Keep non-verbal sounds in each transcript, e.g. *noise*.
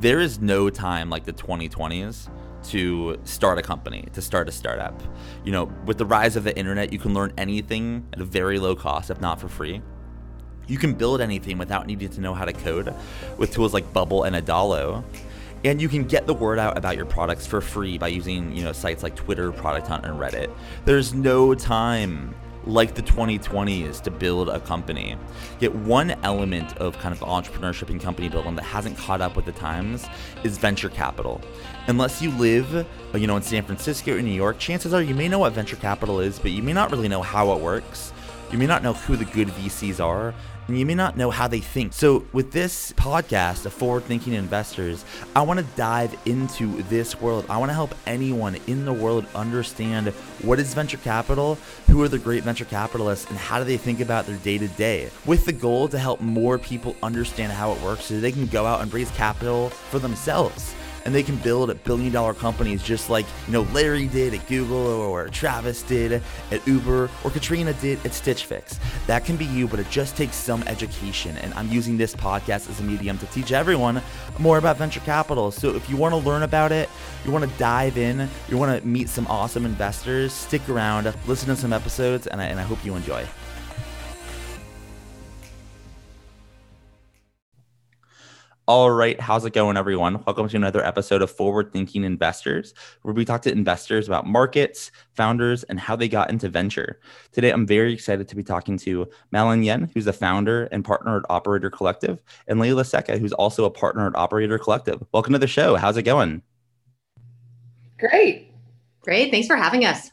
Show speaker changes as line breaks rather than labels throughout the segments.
there is no time like the 2020s to start a company, to start a startup. You know, with the rise of the internet, you can learn anything at a very low cost, if not for free. You can build anything without needing to know how to code with tools like Bubble and Adalo. And you can get the word out about your products for free by using, you know, sites like Twitter, Product Hunt, and Reddit. There's no time like the 2020s to build a company. Yet one element of kind of entrepreneurship and company building that hasn't caught up with the times is venture capital. Unless you live, uh, you know, in San Francisco or New York, chances are you may know what venture capital is, but you may not really know how it works. You may not know who the good VCs are, and you may not know how they think. So, with this podcast of forward thinking investors, I want to dive into this world. I want to help anyone in the world understand what is venture capital, who are the great venture capitalists, and how do they think about their day to day, with the goal to help more people understand how it works so they can go out and raise capital for themselves and they can build a billion dollar companies just like you know Larry did at Google or Travis did at Uber or Katrina did at Stitch Fix. That can be you, but it just takes some education. And I'm using this podcast as a medium to teach everyone more about venture capital. So if you want to learn about it, you want to dive in, you want to meet some awesome investors, stick around, listen to some episodes, and I, and I hope you enjoy. All right, how's it going, everyone? Welcome to another episode of Forward Thinking Investors, where we talk to investors about markets, founders, and how they got into venture. Today, I'm very excited to be talking to Mallun Yen, who's a founder and partner at Operator Collective, and Leyla Seka, who's also a partner at Operator Collective. Welcome to the show. How's it going?
Great.
Great. Thanks for having us.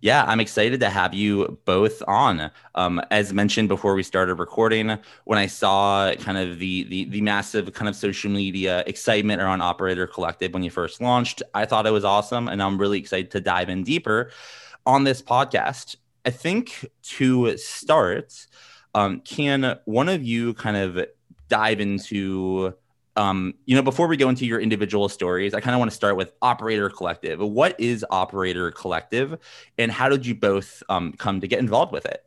Yeah, I'm excited to have you both on. Um, as mentioned before we started recording, when I saw kind of the, the the massive kind of social media excitement around Operator Collective when you first launched, I thought it was awesome, and I'm really excited to dive in deeper on this podcast. I think to start, um, can one of you kind of dive into um, you know, before we go into your individual stories, I kind of want to start with Operator Collective. What is Operator Collective, and how did you both um, come to get involved with it?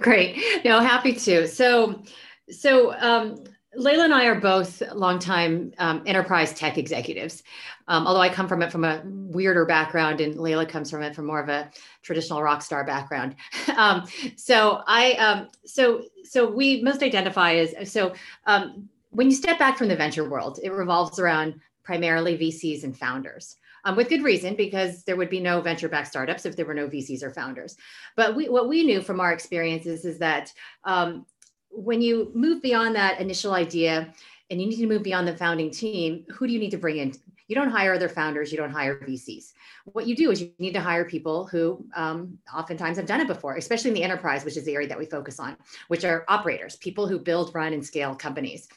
*laughs*
Great. No, happy to. So, so um, Leyla and I are both longtime um, enterprise tech executives. Um, although I come from it from a weirder background, and Leyla comes from it from more of a traditional rock star background. *laughs* um, so I, um, so so we most identify as so. Um, when you step back from the venture world, it revolves around primarily VCs and founders. Um, with good reason, because there would be no venture-backed startups if there were no VCs or founders. But we, what we knew from our experiences is that um, when you move beyond that initial idea and you need to move beyond the founding team, who do you need to bring in? You don't hire other founders, you don't hire VCs. What you do is you need to hire people who um, oftentimes have done it before, especially in the enterprise, which is the area that we focus on, which are operators, people who build, run, and scale companies.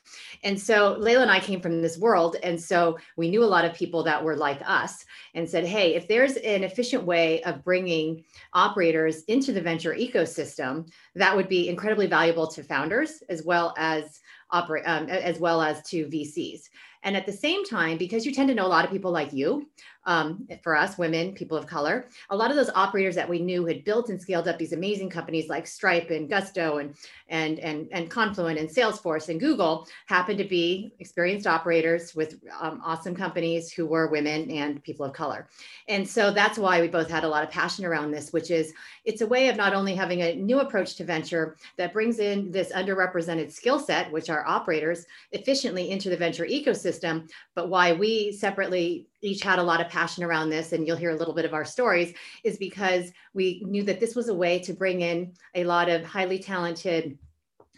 And so Leyla and I came from this world. And so we knew a lot of people that were like us and said, hey, if there's an efficient way of bringing operators into the venture ecosystem, that would be incredibly valuable to founders as well as operate um, as well as to VCs. And at the same time, because you tend to know a lot of people like you, um, for us women, people of color, a lot of those operators that we knew had built and scaled up these amazing companies like Stripe and Gusto and and and and Confluent and Salesforce and Google happened to be experienced operators with um, awesome companies who were women and people of color. And so that's why we both had a lot of passion around this, which is it's a way of not only having a new approach to venture that brings in this underrepresented skill set, which are operators, efficiently into the venture ecosystem, but why we separately each had a lot of passion around this, and you'll hear a little bit of our stories, is because we knew that this was a way to bring in a lot of highly talented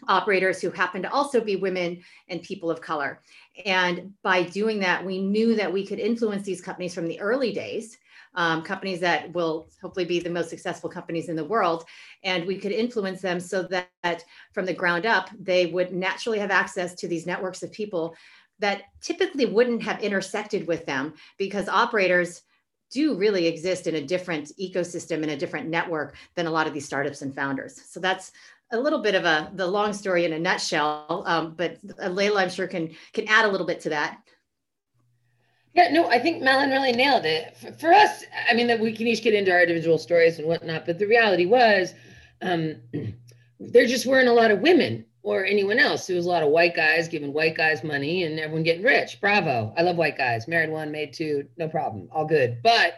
operators who happen to also be women and people of color. And by doing that, we knew that we could influence these companies from the early days. Um, companies that will hopefully be the most successful companies in the world. And we could influence them so that from the ground up, they would naturally have access to these networks of people that typically wouldn't have intersected with them because operators do really exist in a different ecosystem in a different network than a lot of these startups and founders. So that's a little bit of a the long story in a nutshell. Um, but Leyla, I'm sure can can add a little bit to that.
Yeah, no, I think Mallun really nailed it. For, for us, I mean, that we can each get into our individual stories and whatnot, but the reality was, um, *clears throat* there just weren't a lot of women or anyone else. There was a lot of white guys giving white guys money and everyone getting rich. Bravo. I love white guys. Married one, made two, no problem. All good. But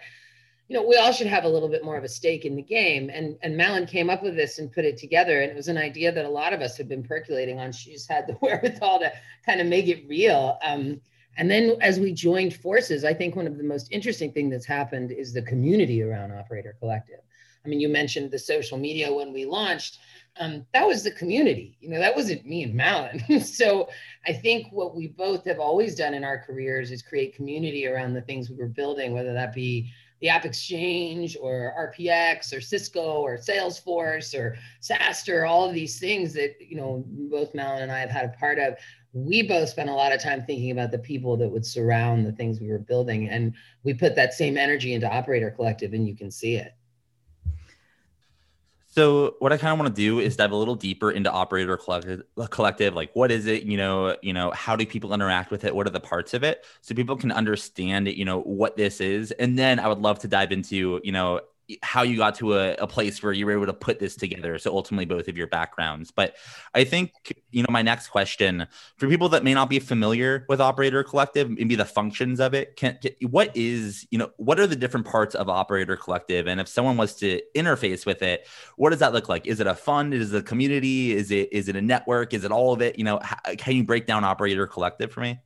you know, we all should have a little bit more of a stake in the game. And and Mallun came up with this and put it together. And it was an idea that a lot of us had been percolating on. She's had the *laughs* wherewithal to kind of make it real. Um, and then as we joined forces, I think one of the most interesting thing that's happened is the community around Operator Collective. I mean, you mentioned the social media when we launched um, that was the community. You know, that wasn't me and Mallun. *laughs* so I think what we both have always done in our careers is create community around the things we were building, whether that be the AppExchange or RPX or Cisco or Salesforce or SaaStr, all of these things that, you know, both Mallun and I have had a part of. We both spent a lot of time thinking about the people that would surround the things we were building. And we put that same energy into Operator Collective, and you can see it.
So what I kind of want to do is dive a little deeper into operator collective, uh, collective. Like, what is it? You know, you know, how do people interact with it? What are the parts of it, so people can understand, you know, what this is. And then I would love to dive into, you know, how you got to a, a, place where you were able to put this together. So ultimately, both of your backgrounds. But I think you know my next question for people that may not be familiar with Operator Collective, maybe the functions of it. Can, what is you know what are the different parts of Operator Collective? And if someone was to interface with it, what does that look like? Is it a fund? Is it a community? Is it is it a network? Is it all of it? You know, how, can you break down Operator Collective for me?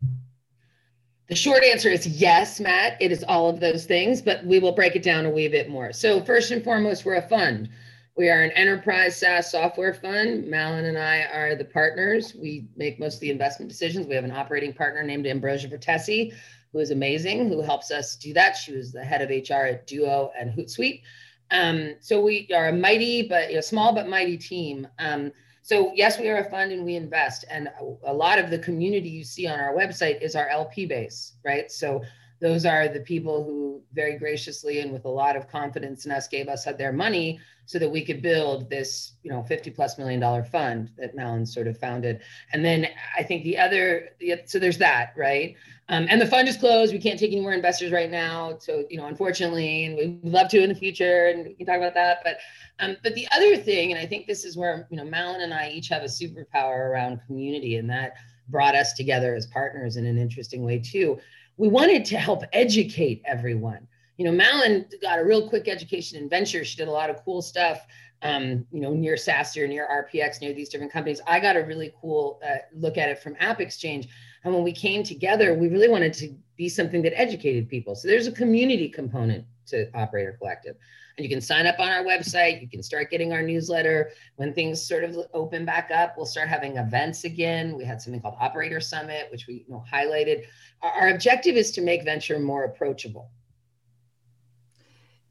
The short answer is yes, Matt. It is all of those things, but we will break it down a wee bit more. So, first and foremost, we're a fund. We are an enterprise SaaS software fund. Malin and I are the partners. We make most of the investment decisions. We have an operating partner named Ambrosia Vertesi, who is amazing, who helps us do that. She was the head of HR at Duo and Hootsuite. Um, so we are a mighty, but you know, small but mighty team. Um, so yes, we are a fund and we invest. And a lot of the community you see on our website is our LP base, right? So those are the people who very graciously and with a lot of confidence in us gave us their money so that we could build this, you know, 50 plus million dollar fund that Mallun sort of founded. And then I think the other, so there's that, right? Um, and the fund is closed. We can't take any more investors right now. So, you know, unfortunately, and we'd love to in the future, and we can talk about that. But, um, but the other thing, and I think this is where you know Mallun and I each have a superpower around community, and that brought us together as partners in an interesting way too. We wanted to help educate everyone. You know, Mallun got a real quick education in venture. She did a lot of cool stuff. Um, you know, near SaaStr, near RPX, near these different companies. I got a really cool uh, look at it from AppExchange and when we came together, we really wanted to be something that educated people. So there's a community component to Operator Collective. And you can sign up on our website. You can start getting our newsletter. When things sort of open back up, we'll start having events again. We had something called Operator Summit, which we you know, highlighted. Our, our objective is to make venture more approachable.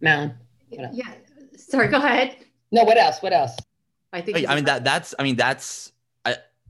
Mallun.
Yeah. Sorry, go ahead.
No, what else? What else?
I think I mean that that's I mean that's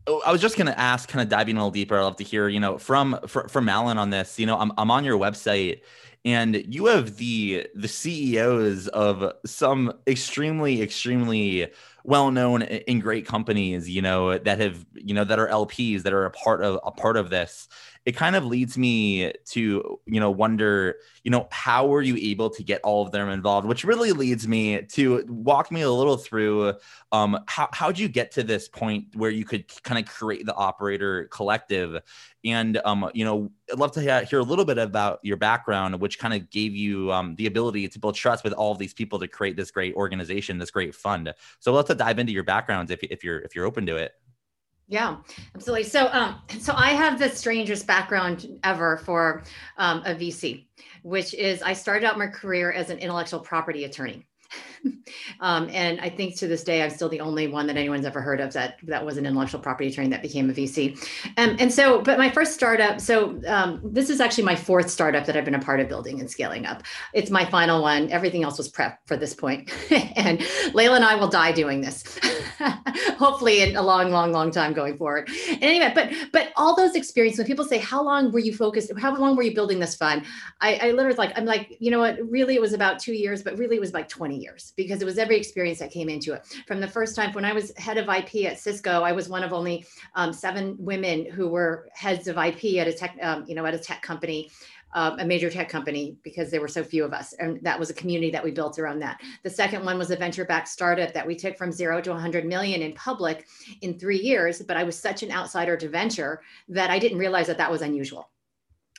Oh, I was just going to ask, kind of diving a little deeper. I'd love to hear, you know, from from Alan on this. You know, I'm I'm on your website, and you have the the CEOs of some extremely extremely well known and great companies. You know, that have you know that are LPs that are a part of a part of this it kind of leads me to you know wonder you know how were you able to get all of them involved? Which really leads me to walk me a little through um how how'd you get to this point where you could kind of create the operator collective? And um you know i'd love to hear a little bit about your background which kind of gave you um, the ability to build trust with all of these people to create this great organization this great fund. So let's dive into your backgrounds if, if you're if you're open to it
yeah, absolutely. So, um, so I have the strangest background ever for um, a VC, which is I started out my career as an intellectual property attorney. *laughs* um, and I think to this day, I'm still the only one that anyone's ever heard of that that was an intellectual property attorney that became a VC. Um, and so, but my first startup, so um, this is actually my fourth startup that I've been a part of building and scaling up. It's my final one. Everything else was prep for this point. *laughs* and Leyla and I will die doing this. *laughs* hopefully in a long, long, long time going forward. And anyway, but but all those experiences, when people say, How long were you focused? How long were you building this fund? I, I literally like, I'm like, you know what, really it was about two years, but really it was like 20 years because it was every experience that came into it. From the first time when I was head of IP at Cisco, I was one of only um, seven women who were heads of IP at a tech, um, you know, at a tech company um, a major tech company because there were so few of us. And that was a community that we built around that. The second one was a venture backed startup that we took from zero to 100 million in public in three years. But I was such an outsider to venture that I didn't realize that that was unusual.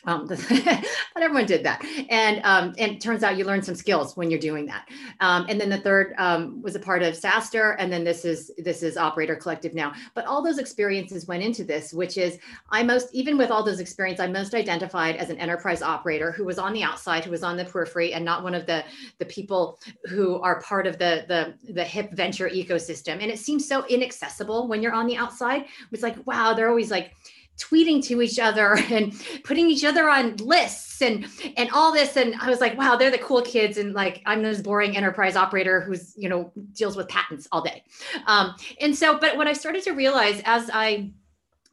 Um, *laughs* but everyone did that, and um, and turns out you learn some skills when you're doing that. Um, and then the third um, was a part of SaaStr, and then this is this is Operator Collective now. But all those experiences went into this, which is I most even with all those experience, I most identified as an enterprise operator who was on the outside, who was on the periphery, and not one of the the people who are part of the the the hip venture ecosystem. And it seems so inaccessible when you're on the outside. It's like wow, they're always like tweeting to each other *laughs* and putting each other on lists and and all this. And i was like wow they're the cool kids. And like i'm this boring enterprise operator who's you know deals with patents all day. Um, and so but what i started to realize as i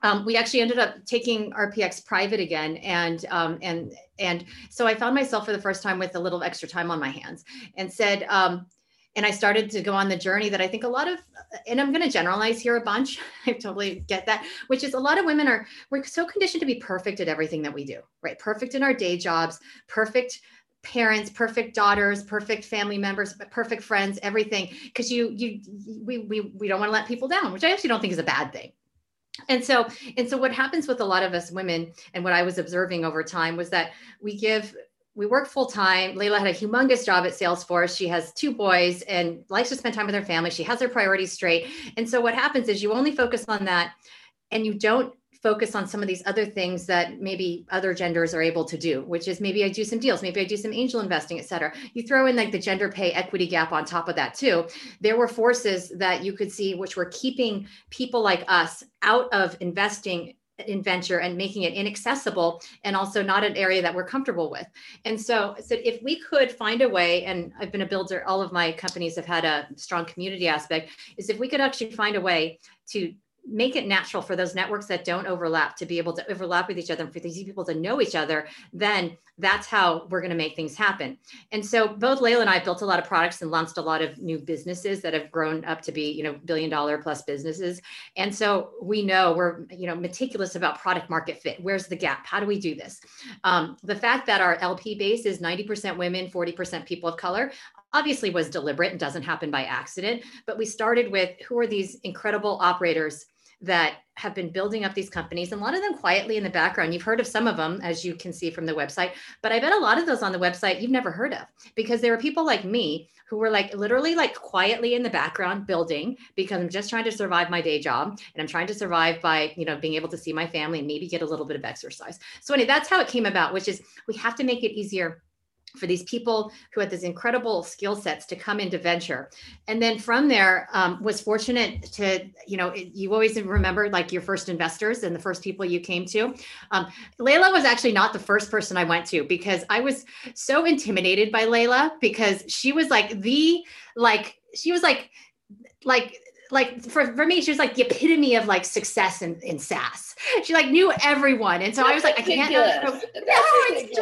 um, we actually ended up taking rpx private again. And um, and and so i found myself for the first time with a little extra time on my hands and said um, and I started to go on the journey that I think a lot of, and I'm going to generalize here a bunch. *laughs* I totally get that, which is a lot of women are, we're so conditioned to be perfect at everything that we do, right? Perfect in our day jobs, perfect parents, perfect daughters, perfect family members, perfect friends, everything. Cause you, you, we, we, we don't want to let people down, which I actually don't think is a bad thing. And so, and so what happens with a lot of us women and what I was observing over time was that we give we work full time. Leyla had a humongous job at Salesforce. She has two boys and likes to spend time with her family. She has her priorities straight. And so what happens is you only focus on that and you don't focus on some of these other things that maybe other genders are able to do, which is maybe I do some deals, maybe I do some angel investing, et cetera. You throw in like the gender pay equity gap on top of that too. There were forces that you could see which were keeping people like us out of investing in venture and making it inaccessible and also not an area that we're comfortable with. And so said, if we could find a way, and I've been a builder, all of my companies have had a strong community aspect, is if we could actually find a way to make it natural for those networks that don't overlap to be able to overlap with each other and for these people to know each other, then that's how we're going to make things happen. And so both Leyla and I built a lot of products and launched a lot of new businesses that have grown up to be, you know, billion dollar plus businesses. And so we know we're, you know, meticulous about product market fit. Where's the gap? How do we do this? Um, the fact that our LP base is 90% women, 40% people of color, obviously was deliberate and doesn't happen by accident. But we started with who are these incredible operators that have been building up these companies and a lot of them quietly in the background. You've heard of some of them, as you can see from the website, but I bet a lot of those on the website you've never heard of because there were people like me who were like literally like quietly in the background building because I'm just trying to survive my day job and I'm trying to survive by, you know, being able to see my family and maybe get a little bit of exercise. So anyway, that's how it came about, which is we have to make it easier for these people who had these incredible skill sets to come into venture. And then from there um, was fortunate to you know you always remember like your first investors and the first people you came to. Um, leyla was actually not the first person i went to because i was so intimidated by leyla because she was like the like she was like like like for, for me, she was like the epitome of like success in, in SaaS. She like knew everyone. And so That's I was like, ridiculous. I can't approach. No, it's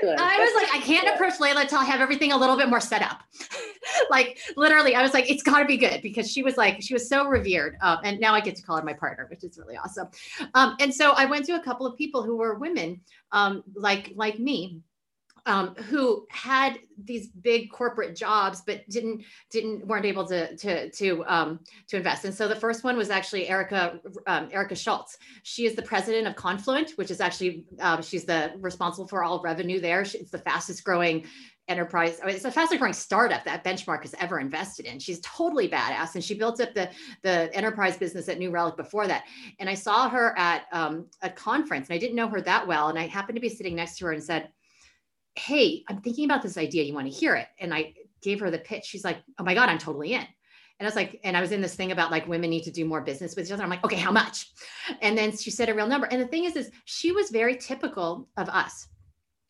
true. I was like, I can't *laughs* approach Leyla until I have everything a little bit more set up. *laughs* like literally, I was like, it's gotta be good because she was like, she was so revered. Um, and now I get to call her my partner, which is really awesome. Um, and so I went to a couple of people who were women um, like, like me um, who had these big corporate jobs but didn't didn't weren't able to to to um, to invest. And so the first one was actually Erica um, Erica Schultz. She is the president of Confluent, which is actually um, she's the responsible for all revenue there. It's the fastest growing enterprise. I mean, it's the fastest growing startup that Benchmark has ever invested in. She's totally badass, and she built up the the enterprise business at New Relic before that. And I saw her at um, a conference, and I didn't know her that well, and I happened to be sitting next to her and said hey, I'm thinking about this idea. You want to hear it? And I gave her the pitch. She's like, oh my God, I'm totally in. And I was like, and I was in this thing about like women need to do more business with each other. I'm like, okay, how much? And then she said a real number. And the thing is, is she was very typical of us,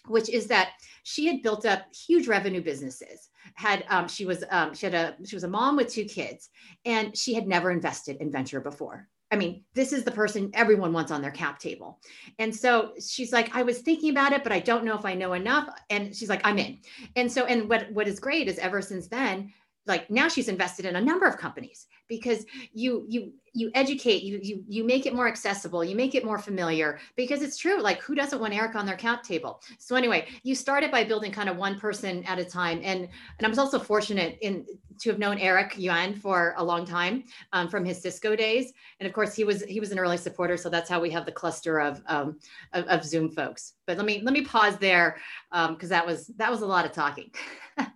which is that she had built up huge revenue businesses. Had um, she was um, she had a she was a mom with two kids, and she had never invested in venture before. I mean, this is the person everyone wants on their cap table. And so she's like, I was thinking about it, but I don't know if I know enough. And she's like, I'm in. And so, and what, what is great is ever since then, like now she's invested in a number of companies because you you you educate you you you make it more accessible you make it more familiar because it's true like who doesn't want eric on their count table? So anyway you started by building kind of one person at a time. And and i was also fortunate in to have known eric yuan for a long time um, from his cisco days. And of course he was he was an early supporter so that's how we have the cluster of um, of, of zoom folks. But let me let me pause there because um, that was that was a lot of talking. *laughs*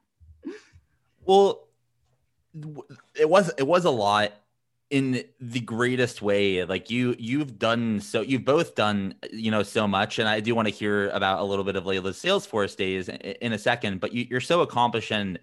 Well it was it was a lot in the greatest way. Like you you've done so you've both done you know so much and i do want to hear about a little bit of leyla's salesforce days in a second but you, you're so accomplished and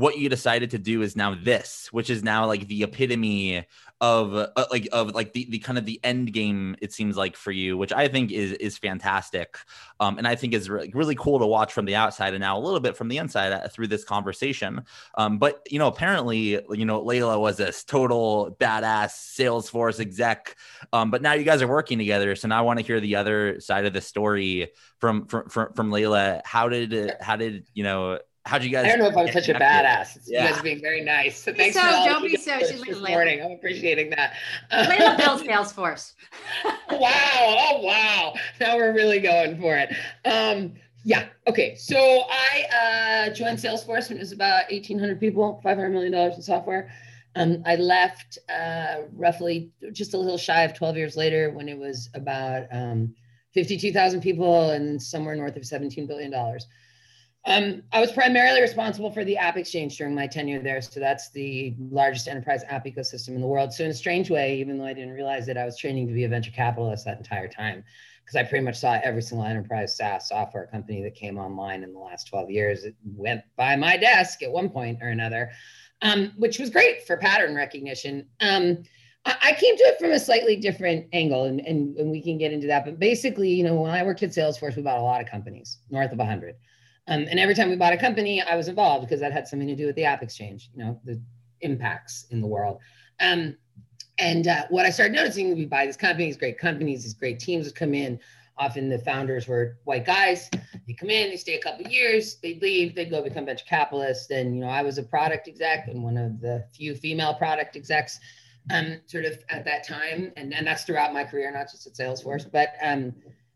what you decided to do is now this which is now like the epitome of uh, like of like the, the kind of the end game it seems like for you which i think is is fantastic. Um, and i think is re- really cool to watch from the outside and now a little bit from the inside uh, through this conversation. Um, but you know apparently you know leyla was this total badass salesforce exec. Um, but now you guys are working together. So now i want to hear the other side of the story from from from, from leyla. How did how did you know how'd you guys?
I don't know if I'm such a badass. Yeah. You guys being very nice. So thanks
so,
for all
don't be so.
She's this morning. I'm appreciating that.
Leyla builds Salesforce.
wow! Oh wow! Now we're really going for it. Um, yeah. Okay. So I uh, joined Salesforce when it was about 1,800 people, 500 million dollars in software. Um, I left uh, roughly just a little shy of 12 years later when it was about um, 52,000 people and somewhere north of 17 billion dollars. Um, I was primarily responsible for the AppExchange during my tenure there. So that's the largest enterprise app ecosystem in the world. So in a strange way, even though I didn't realize it, I was training to be a venture capitalist that entire time because I pretty much saw every single enterprise SaaS software company that came online in the last 12 years. It went by my desk at one point or another, um, which was great for pattern recognition. Um, I came to it from a slightly different angle, and, and, and we can get into that. But basically, you know, when I worked at Salesforce, we bought a lot of companies, north of 100. Um, and every time we bought a company, I was involved because that had something to do with the app exchange, you know, the impacts in the world. Um, and uh, what I started noticing, we buy these companies, great companies, these great teams would come in. Often the founders were white guys. They come in, they stay a couple years, they leave, they go become venture capitalists. And you know, I was a product exec and one of the few female product execs, um, sort of at that time. And and that's throughout my career, not just at Salesforce. But um,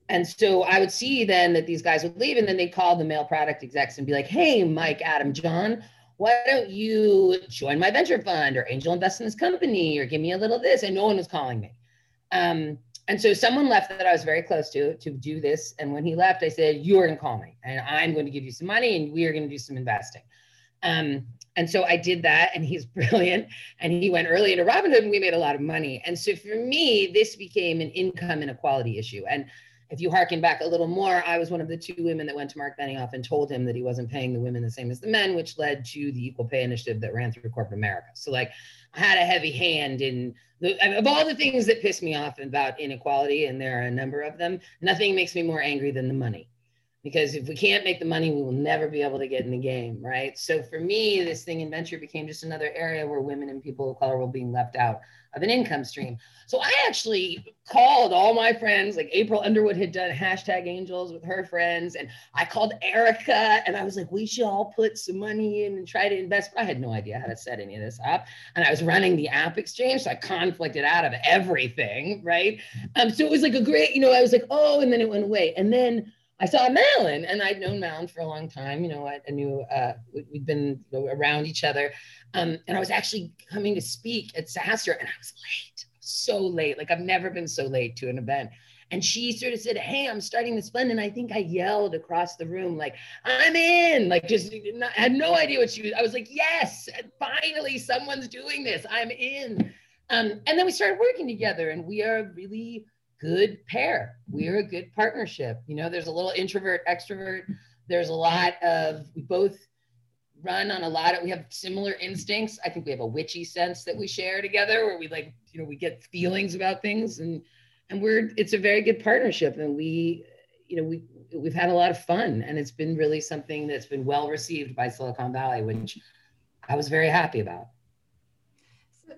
and so I would see then that these guys would leave and then they'd call the male product execs and be like, hey, Mike, Adam, John, why don't you join my venture fund or angel invest in this company or give me a little this? And no one was calling me. Um, and so someone left that I was very close to to do this. And when he left, I said, You are going to call me and I'm going to give you some money and we are going to do some investing. Um, and so I did that, and he's *laughs* brilliant. And he went early into Robinhood, and we made a lot of money. And so for me, this became an income inequality issue. And if you harken back a little more, I was one of the two women that went to Marc Benioff and told him that he wasn't paying the women the same as the men, which led to the equal pay initiative that ran through corporate America. So like I had a heavy hand in the, of all the things that piss me off about inequality, and there are a number of them, nothing makes me more angry than the money. Because if we can't make the money, we will never be able to get in the game, right? So for me, this thing in venture became just another area where women and people of color were being left out of an income stream. So I actually called all my friends, like April Underwood had done hashtag angels with her friends. And I called Erica and I was like, we should all put some money in and try to invest. But I had no idea how to set any of this up. And I was running the app exchange. So I conflicted out of everything. Right. Um, so it was like a great, you know, I was like, oh, and then it went away. And then I saw Mallun, and I'd known Mallun for a long time. You know, I, I knew uh, we'd been around each other, um, and I was actually coming to speak at SaaStr, and I was late, so late. Like I've never been so late to an event. And she sort of said, "Hey, I'm starting this fund," and I think I yelled across the room, like, "I'm in!" Like, just not, had no idea what she was. I was like, "Yes, finally, someone's doing this. I'm in." Um, and then we started working together, and we are a really good pair. We're a good partnership. You know, there's a little introvert, extrovert. There's a lot of, we both run on a lot of, we have similar instincts. I think we have a witchy sense that we share together where we like, you know, we get feelings about things and, and we're, it's a very good partnership. And we, you know, we, we've had a lot of fun and it's been really something that's been well received by Silicon Valley, which I was very happy about.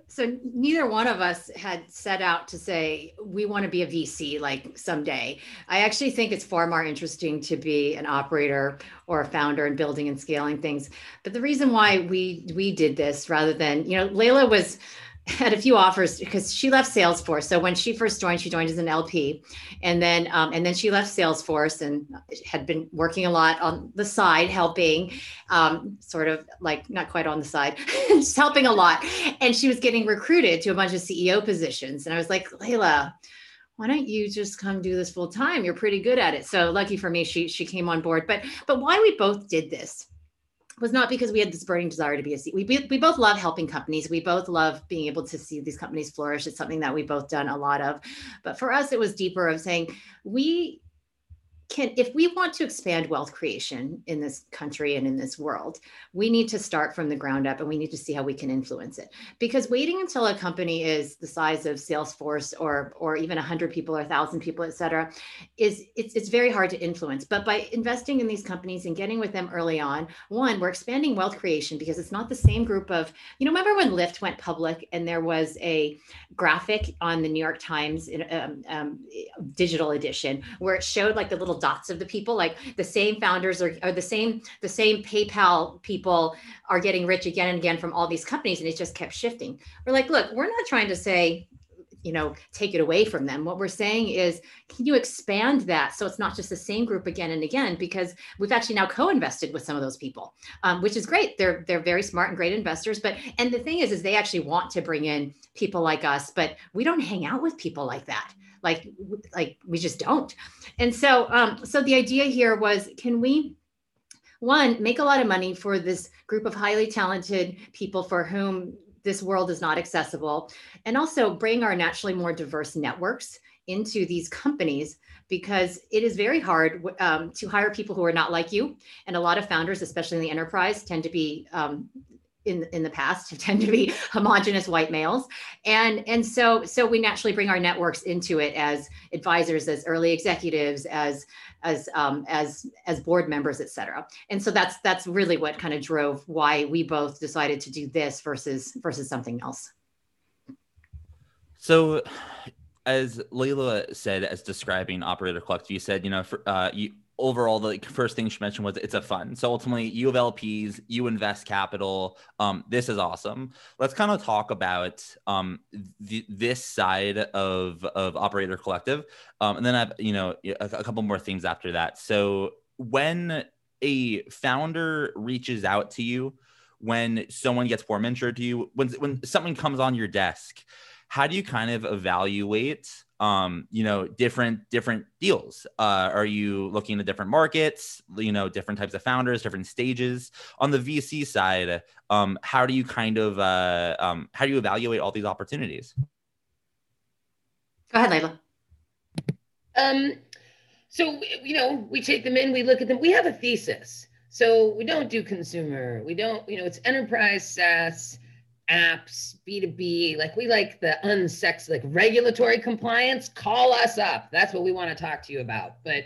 So neither one of us had set out to say we want to be a VC like someday. I actually think it's far more interesting to be an operator or a founder and building and scaling things. But the reason why we we did this rather than, you know, Leyla was *laughs* had a few offers because she left Salesforce. So when she first joined, she joined as an LP, and then um, and then she left Salesforce and had been working a lot on the side, helping, um, sort of like not quite on the side, *laughs* just helping a lot. And she was getting recruited to a bunch of CEO positions, and I was like, Leyla. Why don't you just come do this full time? You're pretty good at it. So lucky for me, she she came on board. But but why we both did this was not because we had this burning desire to be a C. We, we, both love helping companies. We both love being able to see these companies flourish. It's something that we both done a lot of. But for us, it was deeper of saying we can if we want to expand wealth creation in this country and in this world we need to start from the ground up and we need to see how we can influence it. Because waiting until a company is the size of salesforce or or even 100 people or 1000 people et cetera is it's, it's very hard to influence. But by investing in these companies and getting with them early on one we're expanding wealth creation because it's not the same group of you know remember when lyft went public and there was a graphic on the new york times um, um, digital edition where it showed like the little dots of the people like the same founders or, or the same the same paypal people are getting rich again and again from all these companies and it just kept shifting. We're like look we're not trying to say you know take it away from them. What we're saying is can you expand that so it's not just the same group again and again? Because we've actually now co-invested with some of those people um, which is great. They're they're very smart and great investors but and the thing is is they actually want to bring in people like us but we don't hang out with people like that like like we just don't. And so um so the idea here was can we one make a lot of money for this group of highly talented people for whom this world is not accessible and also bring our naturally more diverse networks into these companies because it is very hard um, to hire people who are not like you and a lot of founders especially in the enterprise tend to be um, in in the past *laughs* tend to be homogenous white males. And and so so we naturally bring our networks into it as advisors as early executives as as um, as as board members et cetera. And so that's that's really what kind of drove why we both decided to do this versus versus something else.
So as Leyla said, as describing Operator Collective, you said, you know, for, uh, you overall the first thing she mentioned was it's a fund. So ultimately you have lps you invest capital. Um, this is awesome. Let's kind of talk about um, th- this side of of operator collective. Um, and then i've you know a, a couple more things after that. So when a founder reaches out to you when someone gets form intro to you when when something comes on your desk how do you kind of evaluate um, you know, different different deals? Uh, are you looking at different markets? You know, different types of founders, different stages. On the VC side, um, how do you kind of uh, um, how do you evaluate all these opportunities?
Go ahead, Leyla.
Um, so you know, we take them in, we look at them. We have a thesis. So we don't do consumer. We don't, you know, it's enterprise SaaS apps, B2B, like we like the unsexy, like regulatory compliance, call us up. That's what we want to talk to you about. But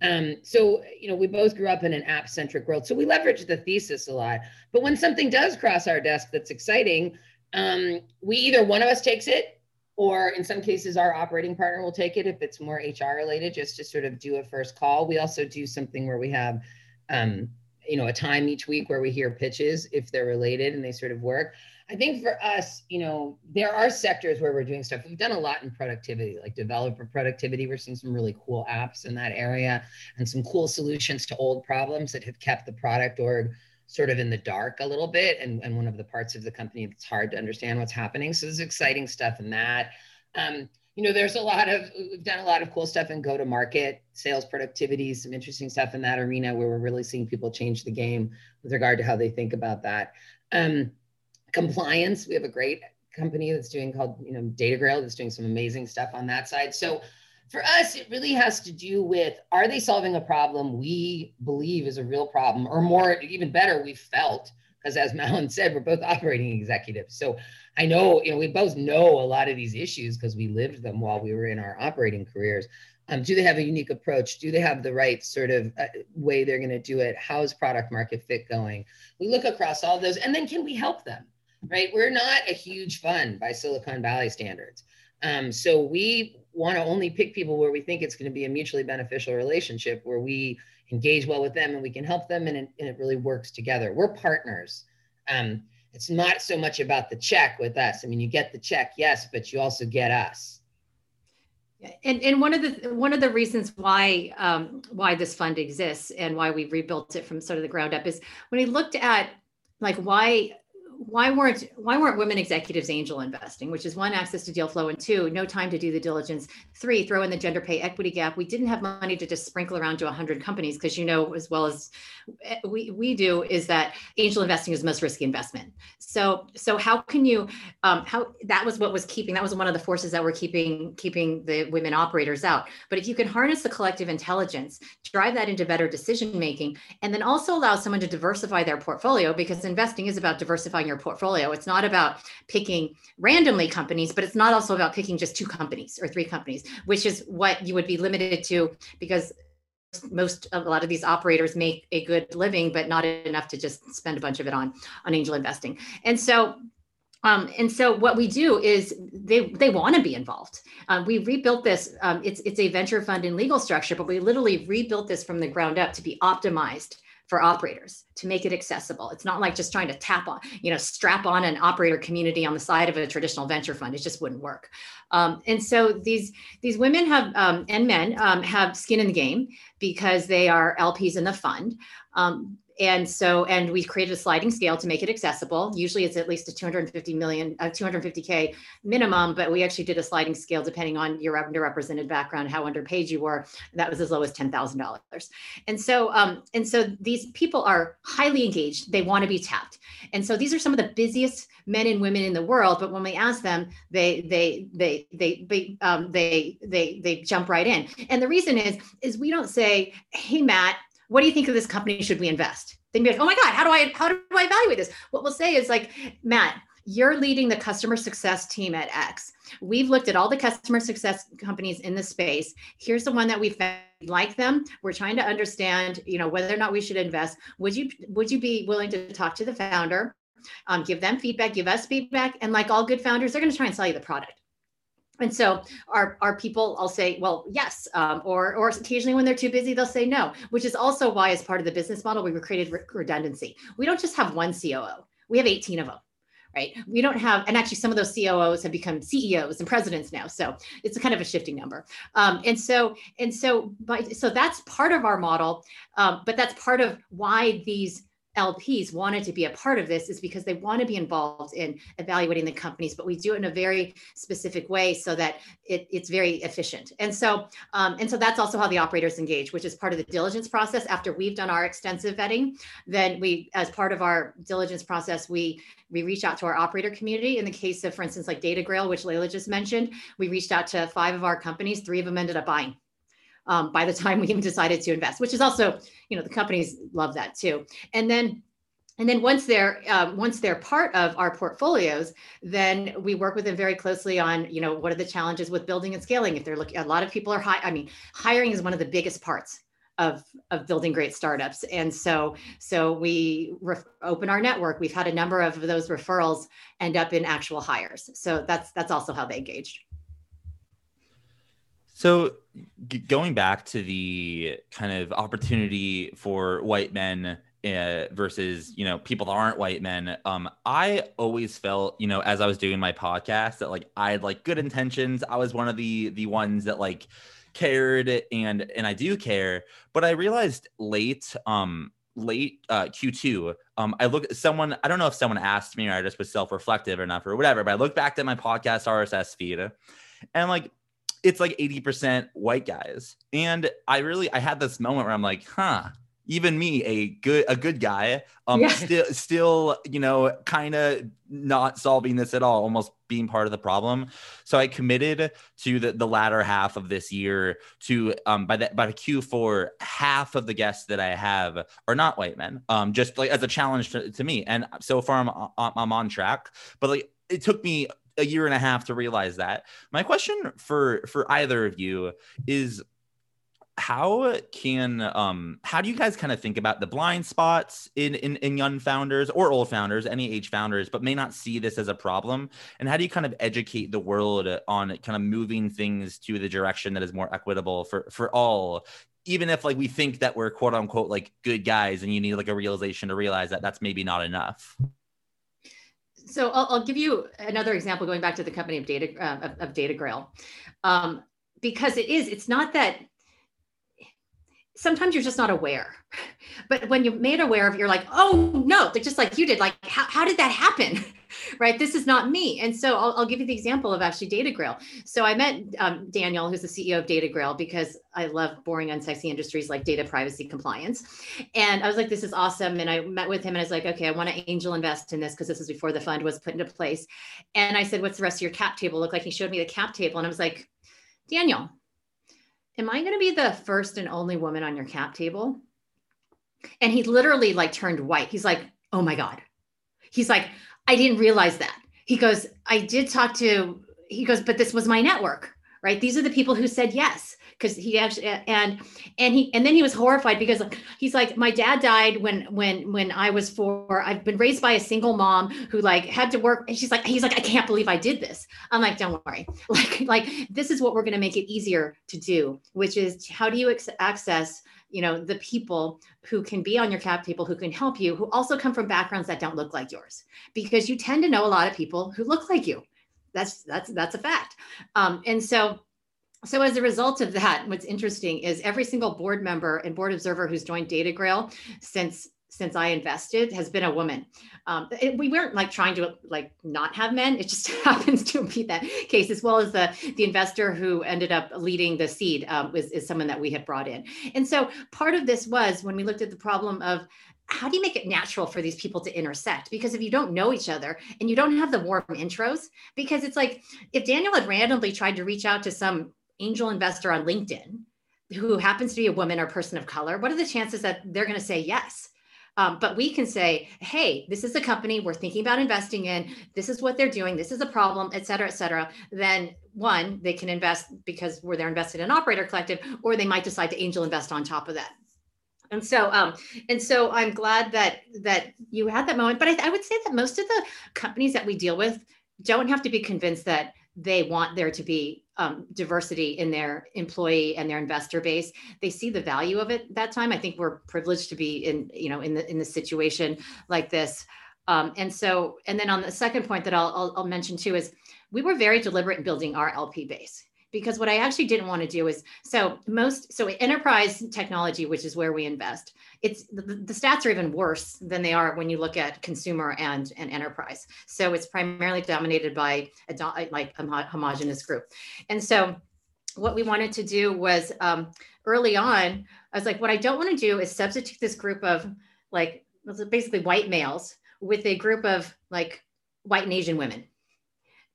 um, so, you know, we both grew up in an app centric world. So we leverage the thesis a lot. But when something does cross our desk that's exciting, um, we either one of us takes it or in some cases our operating partner will take it if it's more HR related, just to sort of do a first call. We also do something where we have um, you know a time each week where we hear pitches if they're related and they sort of work I think for us, you know, there are sectors where we're doing stuff. We've done a lot in productivity, like developer productivity. We're seeing some really cool apps in that area and some cool solutions to old problems that have kept the product org sort of in the dark a little bit. And, and one of the parts of the company that's hard to understand what's happening. So there's exciting stuff in that. Um, you know, there's a lot of, we've done a lot of cool stuff in go to market, sales productivity, some interesting stuff in that arena where we're really seeing people change the game with regard to how they think about that. Um, compliance. We have a great company that's doing called, you know, DataGrail that's doing some amazing stuff on that side. So for us, it really has to do with are they solving a problem we believe is a real problem, or more, even better, we felt because as *laughs* Mallun said, we're both operating executives. So I know, you know, we both know a lot of these issues because we lived them while we were in our operating careers. Um, do they have a unique approach? Do they have the right sort of uh, way they're going to do it? How is product market fit going? We look across all those, and then can we help them? right? We're not a huge fund by Silicon Valley standards. Um, so we want to only pick people where we think it's going to be a mutually beneficial relationship where we engage well with them and we can help them and it, and it really works together. We're partners. Um, it's not so much about the check with us. I mean, you get the check, yes, but you also get us.
And, and one of the one of the reasons why um, why this fund exists and why we rebuilt it from sort of the ground up is when we looked at like why why weren't why weren't women executives angel investing which is one access to deal flow and two no time to do the diligence. Three throw in the gender pay equity gap. We didn't have money to just sprinkle around to 100 companies because you know as well as eh, we, we do is that angel investing is the most risky investment. So so how can you um, how that was what was keeping that was one of the forces that were keeping keeping the women operators out. But if you can harness the collective intelligence drive that into better decision making and then also allow someone to diversify their portfolio because investing is about diversifying your portfolio. It's not about picking randomly companies, but it's not also about picking just two companies or three companies, which is what you would be limited to because most a lot of these operators make a good living but not enough to just spend a bunch of it on on angel investing and so um, and so what we do is they they want to be involved. Um, we rebuilt this. Um, it's it's a venture fund and legal structure, but we literally rebuilt this from the ground up to be optimized for operators to make it accessible. It's not like just trying to tap on, you know, strap on an operator community on the side of a traditional venture fund. It just wouldn't work. Um, and so these these women have um, and men um, have skin in the game because they are LPs in the fund. And so and we created a sliding scale to make it accessible. Usually it's at least a 250 million uh, 250k minimum but we actually did a sliding scale depending on your underrepresented background how underpaid you were. That was as low as $10000 and so um, and so these people are highly engaged. They want to be tapped. And so these are some of the busiest men and women in the world but when we ask them they they they they they um, they, they they jump right in. And the reason is is we don't say hey matt what do you think of this company? Should we invest? They'd be like, oh my God, how do I how do I evaluate this? What we'll say is like, Matt, you're leading the customer success team at X. We've looked at all the customer success companies in the space. Here's the one that we like them. We're trying to understand, you know, whether or not we should invest. Would you would you be willing to talk to the founder, um, give them feedback, give us feedback, and like all good founders, they're going to try and sell you the product and so our, our people i'll say well yes um, or or occasionally when they're too busy they'll say no which is also why as part of the business model we created redundancy. We don't just have one coo we have 18 of them right? We don't have and actually some of those coos have become ceos and presidents now so it's a kind of a shifting number. Um, and so and so by so that's part of our model um, but that's part of why these LPs wanted to be a part of this is because they want to be involved in evaluating the companies, but we do it in a very specific way so that it, it's very efficient. And so, um, and so that's also how the operators engage, which is part of the diligence process. After we've done our extensive vetting, then we, as part of our diligence process, we we reach out to our operator community. In the case of, for instance, like DataGrail, which Leyla just mentioned, we reached out to five of our companies. Three of them ended up buying um, by the time we even decided to invest, which is also, you know, the companies love that too. And then and then once they're uh, once they're part of our portfolios, then we work with them very closely on you know what are the challenges with building and scaling. If they're looking, a lot of people are high. I mean, hiring is one of the biggest parts of of building great startups. And so so we open our network. We've had a number of those referrals end up in actual hires. So that's that's also how they engaged.
So, g- going back to the kind of opportunity for white men uh, versus you know people that aren't white men um i always felt you know as i was doing my podcast that like i had like good intentions. I was one of the the ones that like cared and and i do care. But i realized late um late uh q2 um i look someone i don't know if someone asked me or i just was self-reflective enough or whatever but i looked back at my podcast rss feed and like it's like 80% white guys. And I really I had this moment where I'm like, huh, even me, a good a good guy, um yeah. still still, you know, kind of not solving this at all, almost being part of the problem. So I committed to the, the latter half of this year to um by that by the Q4, half of the guests that I have are not white men. Um just like as a challenge to, to me. And so far I'm I'm on track. But like it took me a year and a half to realize that. My question for for either of you is how can um how do you guys kind of think about the blind spots in, in in young founders or old founders any age founders but may not see this as a problem? And how do you kind of educate the world on kind of moving things to the direction that is more equitable for for all? Even if like we think that we're quote unquote like good guys and you need like a realization to realize that that's maybe not enough
so I'll, I'll give you another example going back to the company of data uh, of, of data grail um, because it is it's not that sometimes you're just not aware. *laughs* But when you're made aware of it, you're like, oh no, like just like you did, like how, how did that happen? *laughs* right? This is not me. And so I'll, I'll, give you the example of actually DataGrail. So I met um, Daniel, who's the CEO of DataGrail, because I love boring, unsexy industries like data privacy compliance. And I was like, this is awesome. And I met with him and I was like, okay, I want to angel invest in this because this is before the fund was put into place. And I said, what's the rest of your cap table look like? He showed me the cap table and I was like, Daniel, am I going to be the first and only woman on your cap table? And he literally like turned white. He's like, oh my God. He's like, I didn't realize that. He goes, I did talk to, he goes, but this was my network, right? These are the people who said yes because he actually and and he and then he was horrified because he's like my dad died when when when i was four i've been raised by a single mom who like had to work and she's like he's like i can't believe i did this i'm like don't worry *laughs* like like this is what we're going to make it easier to do which is how do you access you know the people who can be on your cap table who can help you who also come from backgrounds that don't look like yours. Because you tend to know a lot of people who look like you. That's that's that's a fact. Um, and so so as a result of that, what's interesting is every single board member and board observer who's joined DataGrail since since I invested has been a woman. Um, it, we weren't like trying to like not have men. It just *laughs* happens to be that case, as well as the the investor who ended up leading the seed um, is, is someone that we had brought in. And so part of this was when we looked at the problem of how do you make it natural for these people to intersect? Because if you don't know each other and you don't have the warm intros, because it's like if Daniel had randomly tried to reach out to some angel investor on LinkedIn who happens to be a woman or person of color, what are the chances that they're going to say yes? Um, but we can say, hey, this is a company we're thinking about investing in. This is what they're doing. This is a problem, et cetera, et cetera. Then one, they can invest because where they're invested in operator collective, or they might decide to angel invest on top of that. And so, um, and so I'm glad that that you had that moment. But I, I would say that most of the companies that we deal with don't have to be convinced that they want there to be um, diversity in their employee and their investor base. They see the value of it that time. I think we're privileged to be in you know in the in the situation like this. Um, and so and then on the second point that I'll, I'll, I'll mention too is we were very deliberate in building our lp base because what I actually didn't want to do is so most so enterprise technology, which is where we invest, it's the, the, stats are even worse than they are when you look at consumer and, and enterprise. So it's primarily dominated by a like a homogenous group. And so what we wanted to do was um, early on, I was like, what I don't want to do is substitute this group of like basically white males with a group of like white and Asian women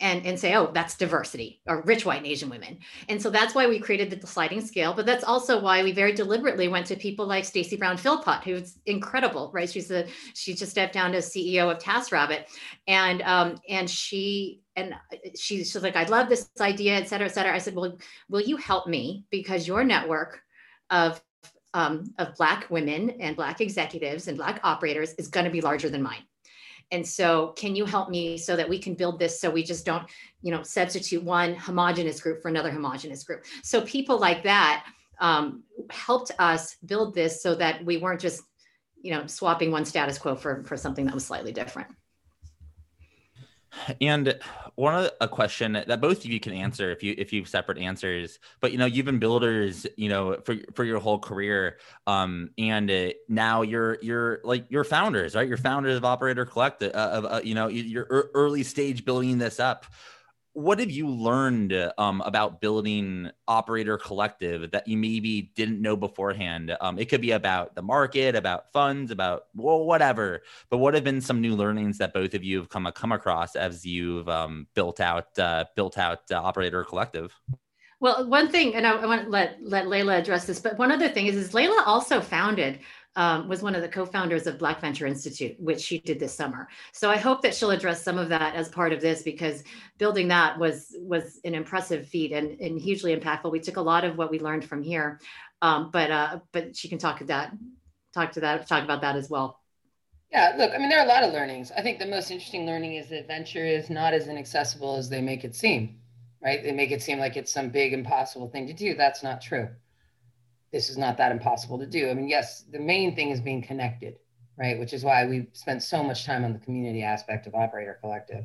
and, and say, oh, that's diversity or rich white and Asian women. And so that's why we created the sliding scale. But that's also why we very deliberately went to people like Stacy Brown Philpott, who's incredible, right? She's a she just stepped down as CEO of TaskRabbit. And um, and she and she, she's like, I love this idea, et cetera, et cetera. I said, Well, will you help me? Because your network of um, of black women and black executives and black operators is going to be larger than mine and so can you help me so that we can build this so we just don't you know substitute one homogenous group for another homogenous group? So people like that um, helped us build this so that we weren't just you know swapping one status quo for for something that was slightly different
and one of a question that both of you can answer if you if you have separate answers, but you know you've been builders, you know, for for your whole career, um, and now you're you're like you're founders, right? You're founders of Operator Collective, uh, of uh, you know, you're early stage building this up what have you learned um, about building operator collective that you maybe didn't know beforehand? Um, it could be about the market about funds about well, whatever but what have been some new learnings that both of you have come, come across as you've um, built out uh, built out uh, operator collective?
Well one thing and I, I, want to let let leyla address this but one other thing is is leyla also founded um, was one of the co-founders of Black Venture Institute, which she did this summer. So I hope that she'll address some of that as part of this because building that was was an impressive feat and, and hugely impactful. We took a lot of what we learned from here, um, but uh, but she can talk to that, talk to that, talk about that as well.
Yeah, look, I mean, there are a lot of learnings. I think the most interesting learning is that venture is not as inaccessible as they make it seem, right? They make it seem like it's some big impossible thing to do. That's not true this is not that impossible to do. I mean, yes, the main thing is being connected, right? Which is why we spent so much time on the community aspect of Operator Collective.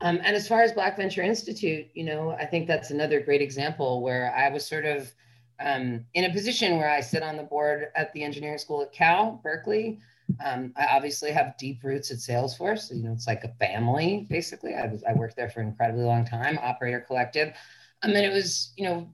Um, and as far as Black Venture Institute, you know, I think that's another great example where I was sort of um, in a position where I sit on the board at the engineering school at Cal, Berkeley. Um, I obviously have deep roots at Salesforce. So, you know, it's like a family, basically. I was I worked there for an incredibly long time, Operator Collective. I mean, it was, you know,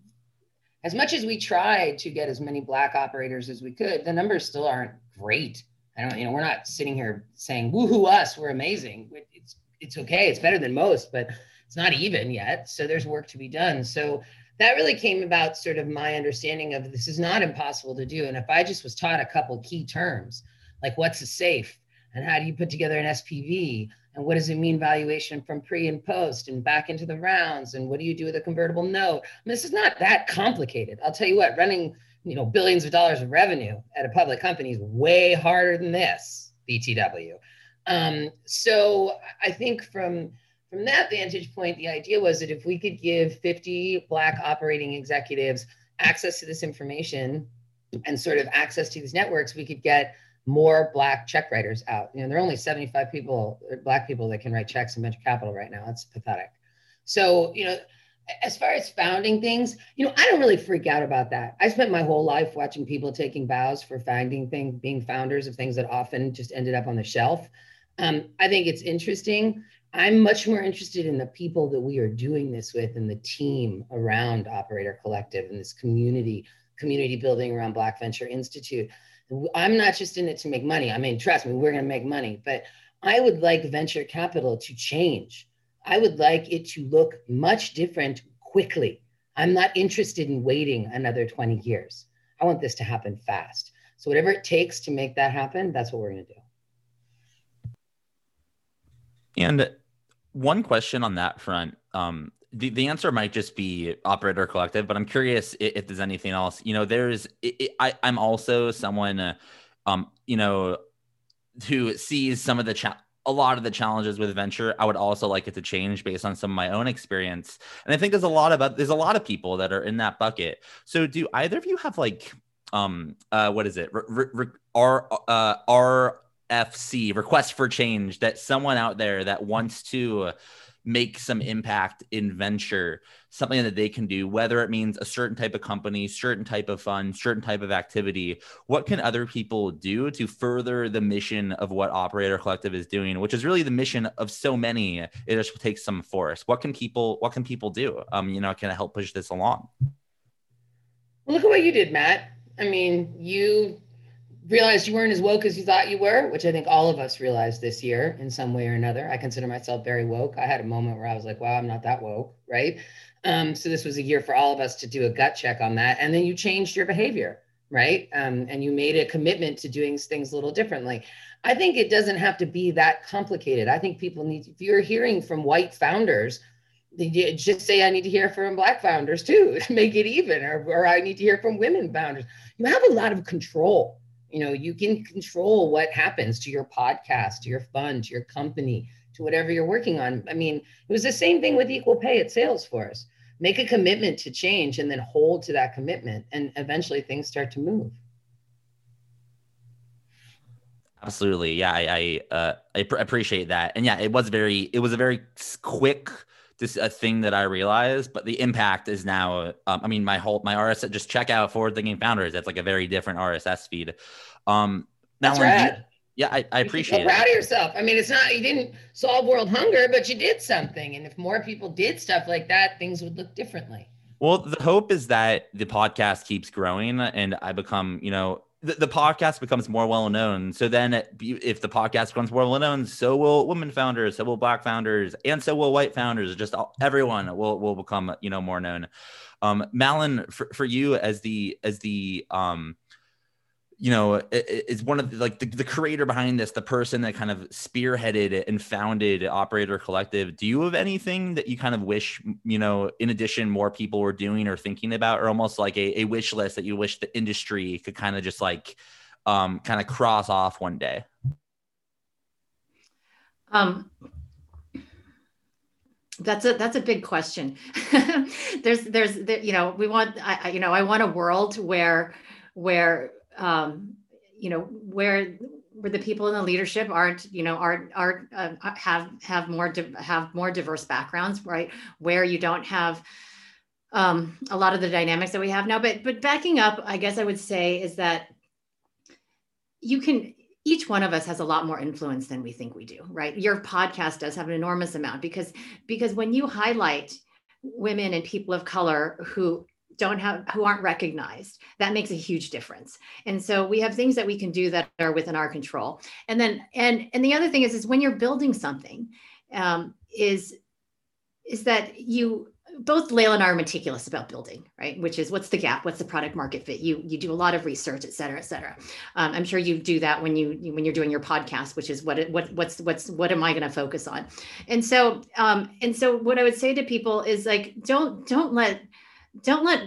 as much as we tried to get as many black operators as we could, the numbers still aren't great. I don't, you know, we're not sitting here saying woohoo us, we're amazing. It's it's okay, it's better than most, but it's not even yet. So there's work to be done. So that really came about sort of my understanding of this is not impossible to do. And if I just was taught a couple key terms, like what's a safe and how do you put together an SPV and what does it mean valuation from pre and post and back into the rounds? And what do you do with a convertible note? I mean, this is not that complicated. I'll tell you what running you know billions of dollars of revenue at a public company is way harder than this btw um, so i think from from that vantage point the idea was that if we could give 50 black operating executives access to this information and sort of access to these networks we could get more black check writers out. You know, there are only 75 people, black people that can write checks in venture capital right now. It's pathetic. So, you know, as far as founding things, you know, I don't really freak out about that. I spent my whole life watching people taking vows for founding things, being founders of things that often just ended up on the shelf. Um, I think it's interesting. I'm much more interested in the people that we are doing this with and the team around Operator Collective and this community, community building around Black Venture Institute. I'm not just in it to make money. I mean, trust me, we're going to make money, but I would like venture capital to change. I would like it to look much different quickly. I'm not interested in waiting another 20 years. I want this to happen fast. So, whatever it takes to make that happen, that's what we're going to do.
And one question on that front um, the, the answer might just be operator collective, but I'm curious if, if there's anything else. You know, there's it, it, I I'm also someone, uh, um, you know, who sees some of the cha- a lot of the challenges with venture. I would also like it to change based on some of my own experience, and I think there's a lot about there's a lot of people that are in that bucket. So, do either of you have like um uh what is it r r r uh RFC request for change that someone out there that wants to make some impact in venture, something that they can do, whether it means a certain type of company, certain type of fund, certain type of activity. What can other people do to further the mission of what Operator Collective is doing, which is really the mission of so many? It just takes some force. What can people what can people do? Um, you know, can I help push this along?
Look at what you did, Matt. I mean, you realized you weren't as woke as you thought you were, which I think all of us realized this year in some way or another. I consider myself very woke. I had a moment where I was like, wow, I'm not that woke, right? Um, so this was a year for all of us to do a gut check on that. And then you changed your behavior, right? Um, and you made a commitment to doing things a little differently. I think it doesn't have to be that complicated. I think people need, if you're hearing from white founders, just say I need to hear from black founders too, *laughs* make it even, or, or I need to hear from women founders. You have a lot of control you know you can control what happens to your podcast to your fund to your company to whatever you're working on. I mean it was the same thing with equal pay at salesforce. Make a commitment to change and then hold to that commitment and eventually things start to move.
Absolutely. Yeah i i, uh, I pr- appreciate that. And yeah it was very it was a very quick this a thing that I realized, but the impact is now. Um, I mean, my whole my RSS just check out forward thinking founders. That's like a very different RSS feed. Um,
now That's rad.
yeah, I, I appreciate
it. Proud of yourself. I mean, it's not you didn't solve world hunger, but you did something. And if more people did stuff like that, things would look differently.
Well, the hope is that the podcast keeps growing and I become, you know, the, the podcast becomes more well known. So then, it, if the podcast becomes more well known, so will women founders, so will black founders, and so will white founders. Just all, everyone will will become you know more known. Um, Mallun, for, for you as the as the um, you know, is one of the, like the, the creator behind this, the person that kind of spearheaded and founded Operator Collective. Do you have anything that you kind of wish, you know, in addition, more people were doing or thinking about, or almost like a, a wish list that you wish the industry could kind of just like um, kind of cross off one day?
Um, that's a that's a big question. *laughs* there's there's there, you know we want I you know I want a world where where um, you know where where the people in the leadership aren't you know are are uh, have have more have more diverse backgrounds right? Where you don't have um, a lot of the dynamics that we have now. But but backing up i guess i would say is that you can each one of us has a lot more influence than we think we do right? Your podcast does have an enormous amount because because when you highlight women and people of color who don't have who aren't recognized that makes a huge difference and so we have things that we can do that are within our control and then and and the other thing is is when you're building something um, is is that you both Leyla and I are meticulous about building, right? Which is what's the gap, what's the product market fit. You you do a lot of research, et cetera, et cetera. Um, I'm sure you do that when you when you're doing your podcast, which is what what what's what's what am I going to focus on? And so um, and so what I would say to people is like don't don't let don't let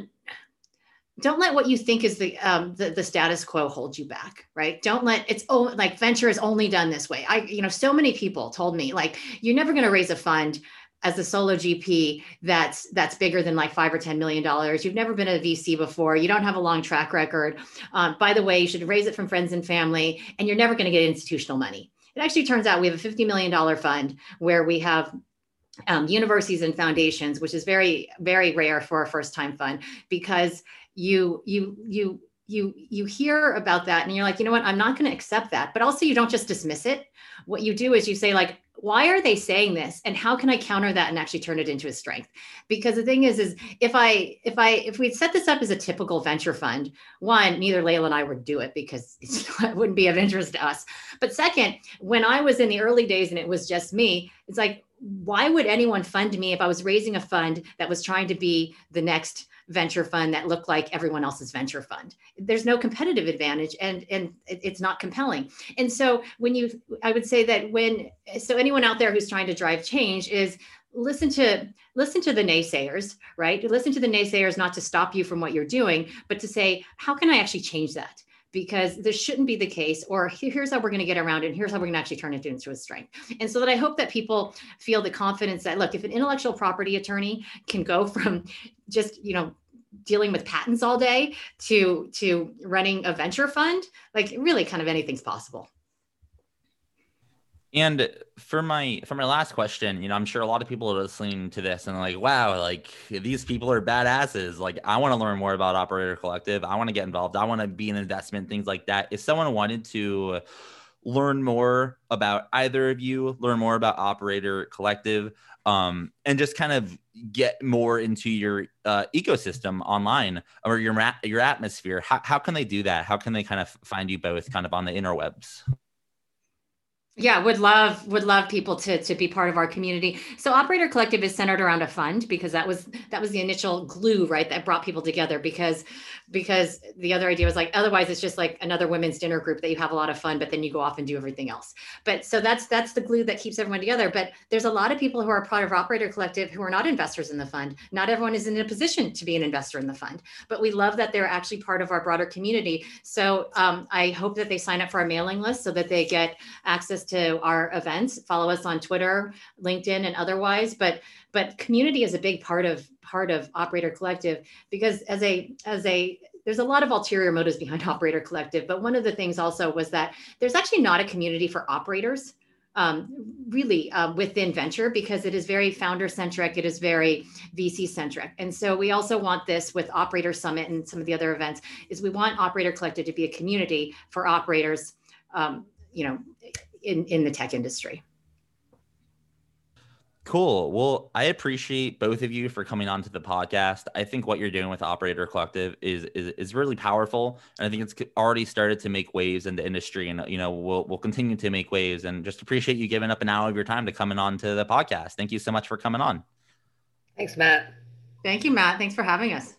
don't let what you think is the, um, the the status quo hold you back right? Don't let it's oh like venture is only done this way. I you know so many people told me like you're never going to raise a fund as a solo gp that's that's bigger than like five or ten million dollars. You've never been a vc before. You don't have a long track record. Um, by the way you should raise it from friends and family and you're never going to get institutional money. It actually turns out we have a $50 million fund where we have um, universities and foundations, which is very, very rare for a first time fund because you, you, you, you, you hear about that and you're like, you know what, I'm not going to accept that. But also you don't just dismiss it. What you do is you say like, why are they saying this and how can i counter that and actually turn it into a strength because the thing is is if i if i if we set this up as a typical venture fund one neither leyla and i would do it because *laughs* it wouldn't be of interest to us but second when i was in the early days and it was just me it's like why would anyone fund me if I was raising a fund that was trying to be the next venture fund that looked like everyone else's venture fund? There's no competitive advantage and, and it's not compelling. And so when you, I would say that when, so anyone out there who's trying to drive change is listen to listen to the naysayers right listen to the naysayers not to stop you from what you're doing but to say how can i actually change that because this shouldn't be the case or here's how we're going to get around it and here's how we're going to actually turn it into a strength. And so that i hope that people feel the confidence that look if an intellectual property attorney can go from just you know dealing with patents all day to to running a venture fund like really kind of anything's possible
and for my for my last question, you know, I'm sure a lot of people are listening to this and like, wow, like these people are badasses. Like, I want to learn more about Operator Collective. I want to get involved. I want to be an investment, things like that. If someone wanted to learn more about either of you, learn more about Operator Collective, um, and just kind of get more into your uh, ecosystem online or your your atmosphere, how, how can they do that? How can they kind of find you both kind of on the interwebs?
Yeah would love would love people to to be part of our community. So operator collective is centered around a fund because that was that was the initial glue right that brought people together because because the other idea was like otherwise it's just like another women's dinner group that you have a lot of fun but then you go off and do everything else but so that's that's the glue that keeps everyone together but there's a lot of people who are part of operator collective who are not investors in the fund not everyone is in a position to be an investor in the fund but we love that they're actually part of our broader community so um, i hope that they sign up for our mailing list so that they get access to our events. Follow us on Twitter, LinkedIn, and otherwise. But but community is a big part of part of Operator Collective because as a as a there's a lot of ulterior motives behind *laughs* Operator Collective, but one of the things also was that there's actually not a community for operators um, really uh, within venture because it is very founder centric, it is very VC centric. And so we also want this with Operator Summit and some of the other events is we want Operator Collective to be a community for operators, um, you know, in, in the tech industry.
Cool. Well, I appreciate both of you for coming on to the podcast. I think what you're doing with Operator Collective is is, is really powerful, and I think it's already started to make waves in the industry, and you know we'll we'll continue to make waves. And just appreciate you giving up an hour of your time to coming on to the podcast. Thank you so much for coming on.
Thanks, Matt.
Thank you, Matt. Thanks for having us.